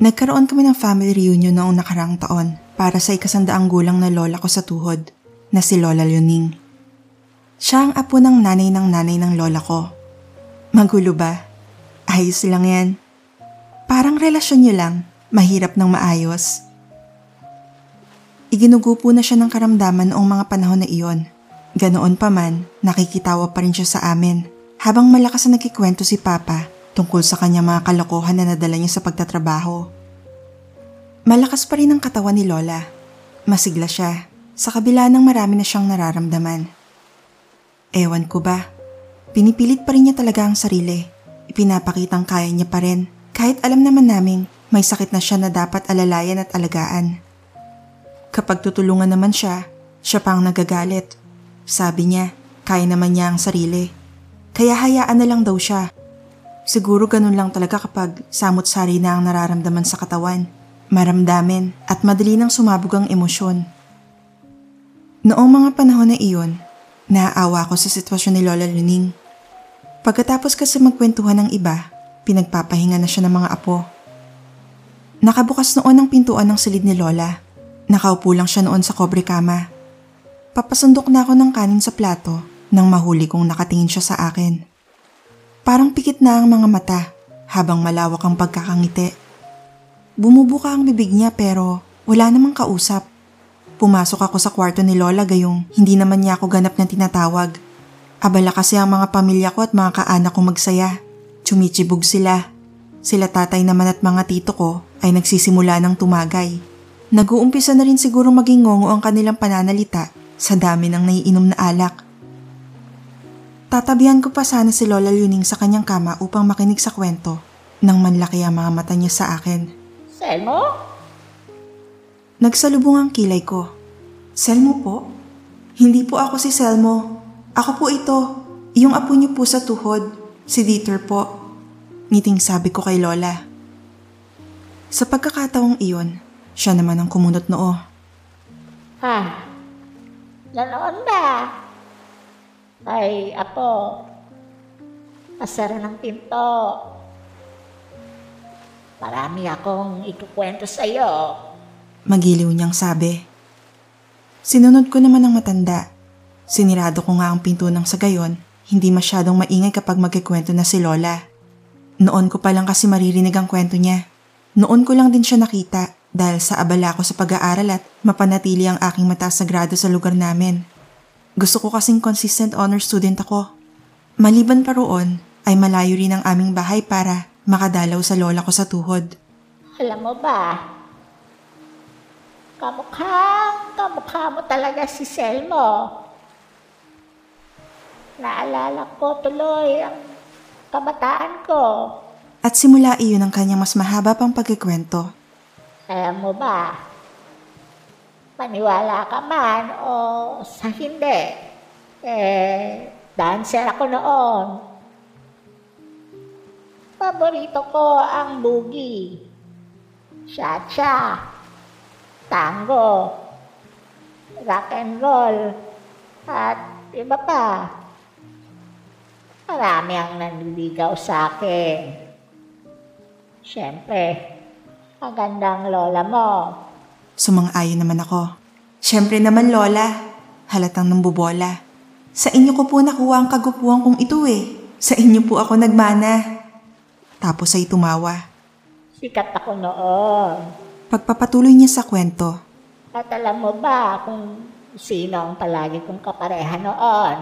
Nagkaroon kami ng family reunion noong nakarang taon para sa ikasandaang gulang na lola ko sa tuhod na si Lola Leoning. Siya ang apo ng nanay ng nanay ng lola ko. Magulo ba? Ayos lang yan. Parang relasyon niyo lang, mahirap ng maayos. Iginugo po na siya ng karamdaman noong mga panahon na iyon. Ganoon pa man, nakikitawa pa rin siya sa amin habang malakas na nagkikwento si Papa tungkol sa kanyang mga kalokohan na nadala niya sa pagtatrabaho. Malakas pa rin ang katawan ni Lola. Masigla siya sa kabila ng marami na siyang nararamdaman. Ewan ko ba, pinipilit pa rin niya talaga ang sarili. Ipinapakitang kaya niya pa rin kahit alam naman naming may sakit na siya na dapat alalayan at alagaan. Kapag tutulungan naman siya, siya pang nagagalit. Sabi niya, kaya naman niya ang sarili. Kaya hayaan na lang daw siya. Siguro ganun lang talaga kapag samot-sari na ang nararamdaman sa katawan. Maramdamin at madali nang sumabog ang emosyon. Noong mga panahon na iyon, naaawa ko sa sitwasyon ni Lola Luning. Pagkatapos kasi magkwentuhan ng iba, pinagpapahinga na siya ng mga apo. Nakabukas noon ang pintuan ng silid ni Lola Nakaupo lang siya noon sa kobre kama. Papasundok na ako ng kanin sa plato nang mahuli kong nakatingin siya sa akin. Parang pikit na ang mga mata habang malawak ang pagkakangiti. Bumubuka ang bibig niya pero wala namang kausap. Pumasok ako sa kwarto ni Lola gayong hindi naman niya ako ganap na tinatawag. Abala kasi ang mga pamilya ko at mga kaanak ko magsaya. Chumichibog sila. Sila tatay naman at mga tito ko ay nagsisimula ng tumagay. Nag-uumpisa na rin siguro maging ngongo ang kanilang pananalita sa dami ng naiinom na alak. Tatabihan ko pa sana si Lola Luning sa kanyang kama upang makinig sa kwento nang manlaki ang mga mata niya sa akin. Selmo? Nagsalubong ang kilay ko. Selmo po? Hindi po ako si Selmo. Ako po ito. Yung apo niyo po sa tuhod. Si Dieter po. Ngiting sabi ko kay Lola. Sa pagkakataong iyon, siya naman ang kumunot noo. Ha? Ganoon ba? Ay, apo. Pasara ng pinto. Marami akong ikukwento sa iyo. Magiliw niyang sabi. Sinunod ko naman ang matanda. Sinirado ko nga ang pinto ng sa gayon, hindi masyadong maingay kapag magkikwento na si Lola. Noon ko pa lang kasi maririnig ang kwento niya. Noon ko lang din siya nakita dahil sa abala ko sa pag-aaral at mapanatili ang aking mataas na grado sa lugar namin. Gusto ko kasing consistent honor student ako. Maliban pa roon, ay malayo rin ang aming bahay para makadalaw sa lola ko sa tuhod. Alam mo ba, kamukhang kamukha mo talaga si Selmo. Naalala ko tuloy ang kabataan ko. At simula iyon ang kanyang mas mahaba pang pagkikwento alam mo ba, maniwala ka man o sa hindi, eh, dancer ako noon. Paborito ko ang boogie, cha-cha, tango, rock and roll, at iba pa. Marami ang nanliligaw sa akin. Siyempre, Magandang lola mo. Sumang-ayon naman ako. Siyempre naman lola, halatang nambubola. Sa inyo ko po nakuha ang kagupuan kong ito eh. Sa inyo po ako nagmana. Tapos ay tumawa. Sikat ako noon. Pagpapatuloy niya sa kwento. At alam mo ba kung sino ang palagi kong kapareha noon?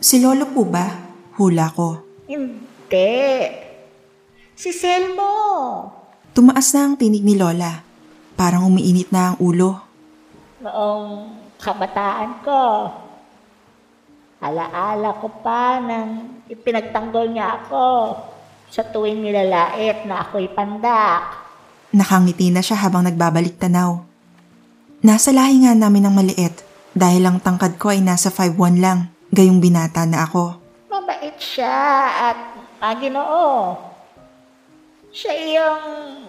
Si Lolo po ba? Hula ko. Hindi. Si Selmo. Tumaas na ang tinig ni Lola. Parang umiinit na ang ulo. Noong kabataan ko, alaala ko pa nang ipinagtanggol niya ako sa tuwing nilalait na ako'y pandak. Nakangiti na siya habang nagbabalik tanaw. Nasa lahi nga namin ng maliit dahil ang tangkad ko ay nasa 5'1 lang, gayong binata na ako. Mabait siya at maginoo. Siya yung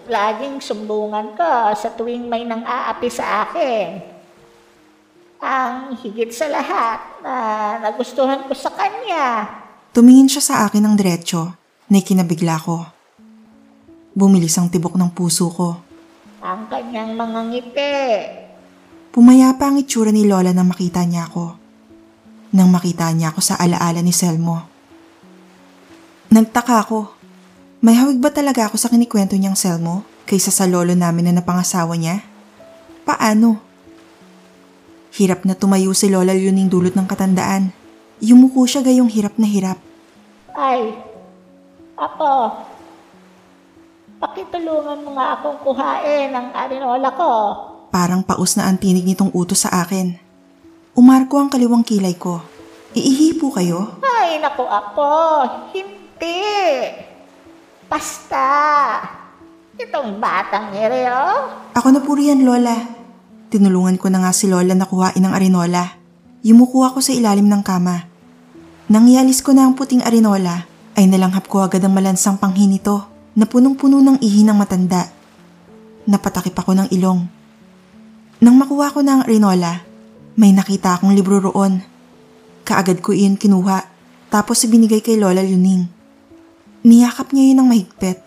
laging sumbungan ko sa tuwing may nang aapi sa akin. Ang higit sa lahat na nagustuhan ko sa kanya. Tumingin siya sa akin ng diretsyo na ikinabigla ko. Bumilis ang tibok ng puso ko ang kanyang mga ngiti. Pumayapa ang itsura ni Lola nang makita niya ako. Nang makita niya ako sa alaala ni Selmo. Nagtaka ako. May hawig ba talaga ako sa kinikwento niyang Selmo kaysa sa lolo namin na napangasawa niya? Paano? Hirap na tumayo si Lola Luning dulot ng katandaan. Yumuko siya gayong hirap na hirap. Ay, Apo, pakitulungan mo nga akong kuhain ang arinola ko. Parang paus na ang tinig nitong utos sa akin. Umarko ang kaliwang kilay ko. Iihi po kayo? Ay, naku, Apo, hindi. Basta, itong batang ere, oh. Ako na po riyan, Lola. Tinulungan ko na nga si Lola na kuhain ang arinola. Yumuko ako sa ilalim ng kama. Nang ialis ko na ang puting arinola, ay nalanghap ko agad ang malansang panghi nito na punong-puno ng ihi ng matanda. Napatakip ako ng ilong. Nang makuha ko na ang arinola, may nakita akong libro roon. Kaagad ko iyon kinuha, tapos ibinigay kay Lola Luning. Niyakap niya yun ng mahigpit.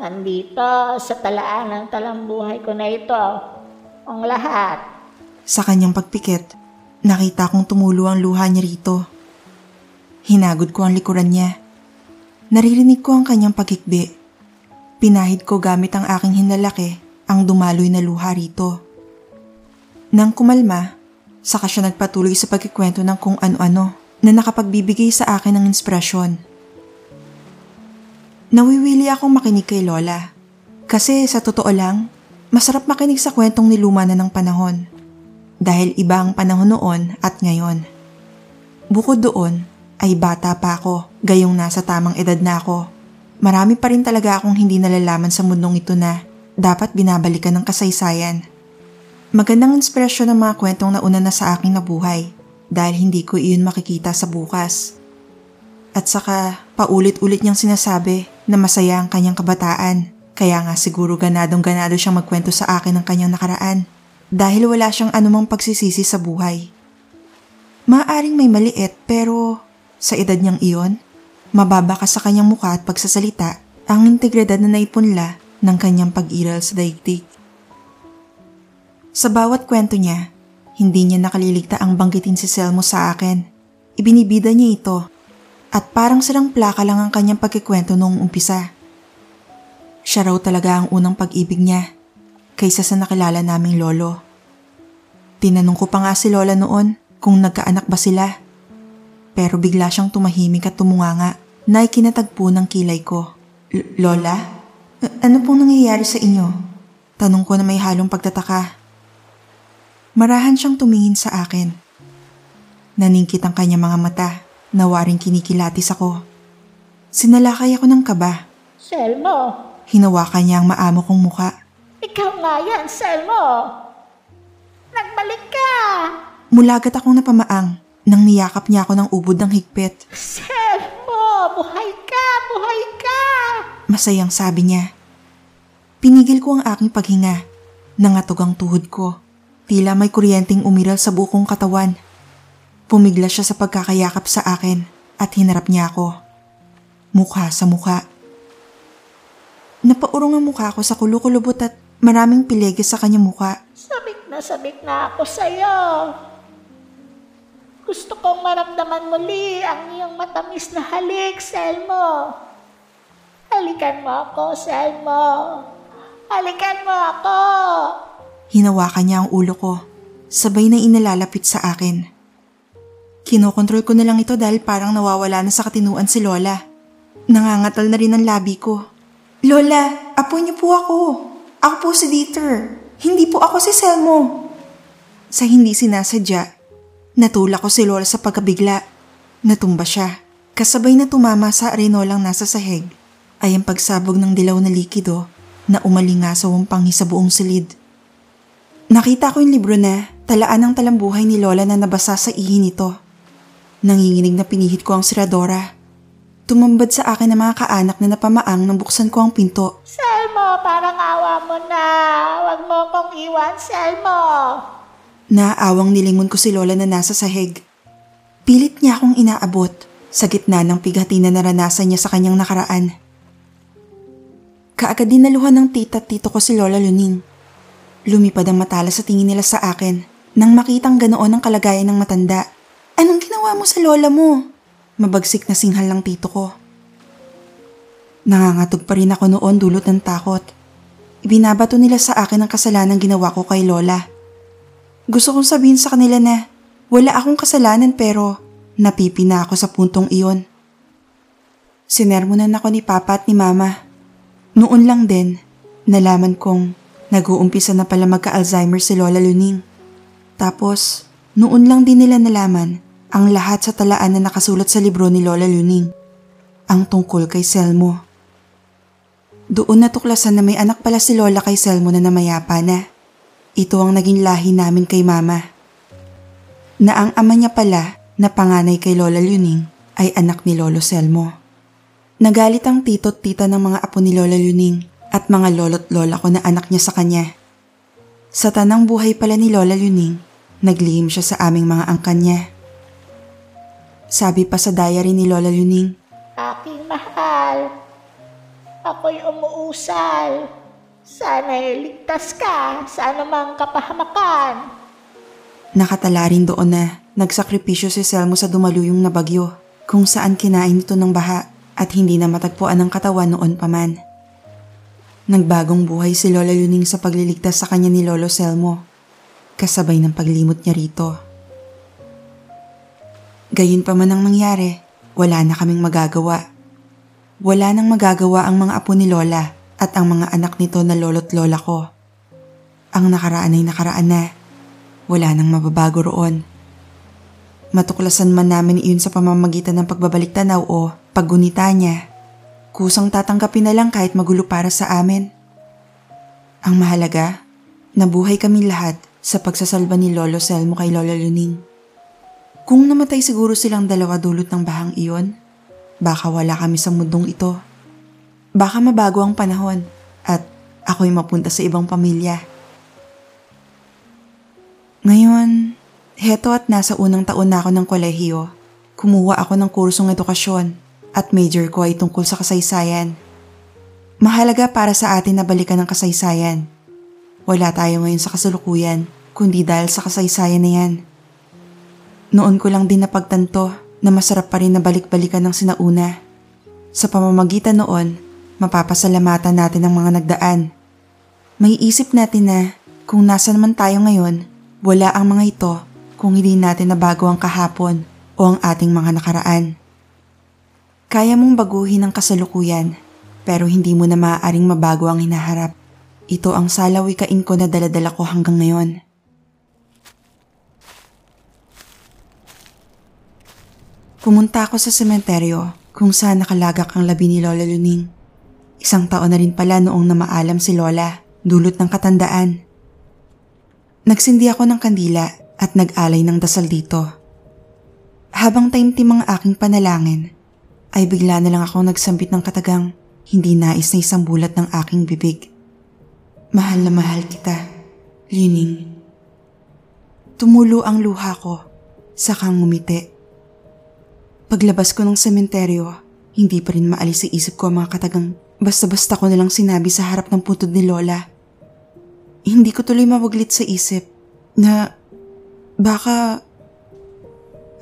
Nandito sa talaan ng talambuhay ko na ito, ang lahat. Sa kanyang pagpikit, nakita kong tumulo ang luha niya rito. Hinagod ko ang likuran niya. Naririnig ko ang kanyang pagkikbi. Pinahid ko gamit ang aking hinlalaki ang dumaloy na luha rito. Nang kumalma, saka siya nagpatuloy sa pagkikwento ng kung ano-ano na nakapagbibigay sa akin ng inspirasyon. Nawiwili akong makinig kay Lola. Kasi sa totoo lang, masarap makinig sa kwentong niluma na ng panahon. Dahil iba ang panahon noon at ngayon. Bukod doon, ay bata pa ako, gayong nasa tamang edad na ako. Marami pa rin talaga akong hindi nalalaman sa mundong ito na dapat binabalikan ng kasaysayan. Magandang inspirasyon ng mga kwentong nauna na sa aking nabuhay dahil hindi ko iyon makikita sa bukas. At saka paulit-ulit niyang sinasabi na masaya ang kanyang kabataan kaya nga siguro ganadong ganado siyang magkwento sa akin ng kanyang nakaraan dahil wala siyang anumang pagsisisi sa buhay. Maaring may maliit pero sa edad niyang iyon, mababa ka sa kanyang mukha at pagsasalita ang integridad na naipunla ng kanyang pag-iral sa daigdig. Sa bawat kwento niya, hindi niya nakaliligta ang banggitin si Selmo sa akin. Ibinibida niya ito at parang silang plaka lang ang kanyang pagkikwento noong umpisa. Siya raw talaga ang unang pag-ibig niya kaysa sa nakilala naming lolo. Tinanong ko pa nga si Lola noon kung nagkaanak ba sila. Pero bigla siyang tumahimik at tumunganga na ikinatagpo ng kilay ko. Lola? Ano pong nangyayari sa inyo? Tanong ko na may halong pagtataka. Marahan siyang tumingin sa akin. Naningkit ang kanyang mga mata na waring kinikilatis ako. Sinalakay ako ng kaba. Selmo, Hinawakan niya ang maamo kong muka. ikaw nga yan, Selmo. Nagbalik ka. Mulagat akong napamaang nang niyakap niya ako ng ubod ng higpit. Selmo, buhay ka, buhay ka. Masayang sabi niya. Pinigil ko ang aking paghinga. Nangatog ang tuhod ko. Tila may kuryenteng umiral sa bukong katawan. Pumigla siya sa pagkakayakap sa akin at hinarap niya ako. Mukha sa mukha. Napaurong ang mukha ko sa kulukulubot at maraming pilege sa kanyang mukha. Sabik na sabik na ako sa'yo. Gusto kong maramdaman muli ang iyong matamis na halik, Selmo. Halikan mo ako, Selmo. Halikan mo ako. Hinawakan niya ang ulo ko, sabay na inalalapit sa akin. Kinokontrol ko na lang ito dahil parang nawawala na sa katinuan si Lola. Nangangatal na rin ang labi ko. Lola, apo niyo po ako. Ako po si Dieter. Hindi po ako si Selmo. Sa hindi sinasadya, natulak ko si Lola sa pagkabigla. Natumba siya. Kasabay na tumama sa arenolang nasa sahig ay ang pagsabog ng dilaw na likido na umalingasaw ang panghi sa buong silid. Nakita ko yung libro na talaan ng talambuhay ni Lola na nabasa sa ihi nito. Nanginginig na pinihit ko ang siradora. Tumambad sa akin ang mga kaanak na napamaang nang buksan ko ang pinto. Selmo, parang awa mo na. Huwag mo kong iwan, Selmo. Naaawang nilingon ko si Lola na nasa sahig. Pilit niya akong inaabot sa gitna ng pighati na naranasan niya sa kanyang nakaraan. Kaagad dinaluhan ng tita at tito ko si Lola Luning Lumipad ang matala sa tingin nila sa akin nang makitang ganoon ang kalagayan ng matanda. Anong ginawa mo sa lola mo? Mabagsik na singhal ng tito ko. Nangangatog pa rin ako noon dulot ng takot. Ibinabato nila sa akin ang kasalanan ginawa ko kay lola. Gusto kong sabihin sa kanila na wala akong kasalanan pero napipina ako sa puntong iyon. Sinermonan ako ni papa at ni mama. Noon lang din, nalaman kong nag-uumpisa na pala magka-Alzheimer si Lola Luning. Tapos, noon lang din nila nalaman ang lahat sa talaan na nakasulat sa libro ni Lola Luning. Ang tungkol kay Selmo. Doon natuklasan na may anak pala si Lola kay Selmo na namayapa na. Ito ang naging lahi namin kay Mama. Na ang ama niya pala na panganay kay Lola Luning ay anak ni Lolo Selmo. Nagalit ang tito't tita ng mga apo ni Lola Luning at mga lolo't lola ko na anak niya sa kanya. Sa tanang buhay pala ni Lola Luning, naglihim siya sa aming mga angkan niya. Sabi pa sa diary ni Lola Luning, Aking mahal, ako'y umuusal. Sana'y ligtas ka sa anumang kapahamakan. Nakatala rin doon na nagsakripisyo si Selmo sa dumaluyong na bagyo kung saan kinain ito ng baha at hindi na matagpuan ang katawan noon pa man. Nagbagong buhay si Lola Luning sa pagliligtas sa kanya ni Lolo Selmo, kasabay ng paglimot niya rito. Gayun pa man ang mangyari, wala na kaming magagawa. Wala nang magagawa ang mga apo ni Lola at ang mga anak nito na lolo't lola ko. Ang nakaraan ay nakaraan na. Wala nang mababago roon. Matuklasan man namin iyon sa pamamagitan ng pagbabalik tanaw o paggunita niya. Kusang tatanggapin na lang kahit magulo para sa amin. Ang mahalaga, nabuhay kami lahat sa pagsasalba ni Lolo Selmo kay Lola Luning. Kung namatay siguro silang dalawa dulot ng bahang iyon, baka wala kami sa mundong ito. Baka mabago ang panahon at ako'y mapunta sa ibang pamilya. Ngayon, heto at nasa unang taon na ako ng kolehiyo, kumuha ako ng kursong edukasyon at major ko ay tungkol sa kasaysayan. Mahalaga para sa atin na balikan ang kasaysayan. Wala tayo ngayon sa kasalukuyan, kundi dahil sa kasaysayan na yan. Noon ko lang din napagtanto na masarap pa rin na balik-balikan ng sinauna. Sa pamamagitan noon, mapapasalamatan natin ang mga nagdaan. May isip natin na kung nasa naman tayo ngayon, wala ang mga ito kung hindi natin nabago ang kahapon o ang ating mga nakaraan. Kaya mong baguhin ang kasalukuyan pero hindi mo na maaaring mabago ang hinaharap. Ito ang salawikain ko na daladala ko hanggang ngayon. Pumunta ako sa sementeryo kung saan nakalagak ang labi ni Lola Luning. Isang taon na rin pala noong namaalam si Lola, dulot ng katandaan. Nagsindi ako ng kandila at nag-alay ng dasal dito. Habang taimtim ang aking panalangin, ay bigla na lang ako nagsambit ng katagang hindi nais na isang bulat ng aking bibig. Mahal na mahal kita, Lining. Tumulo ang luha ko, sakang ngumiti. Paglabas ko ng sementeryo, hindi pa rin maalis sa isip ko ang mga katagang basta-basta ko nalang sinabi sa harap ng puntod ni Lola. Hindi ko tuloy mawaglit sa isip na baka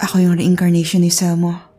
ako yung reincarnation ni Selmo.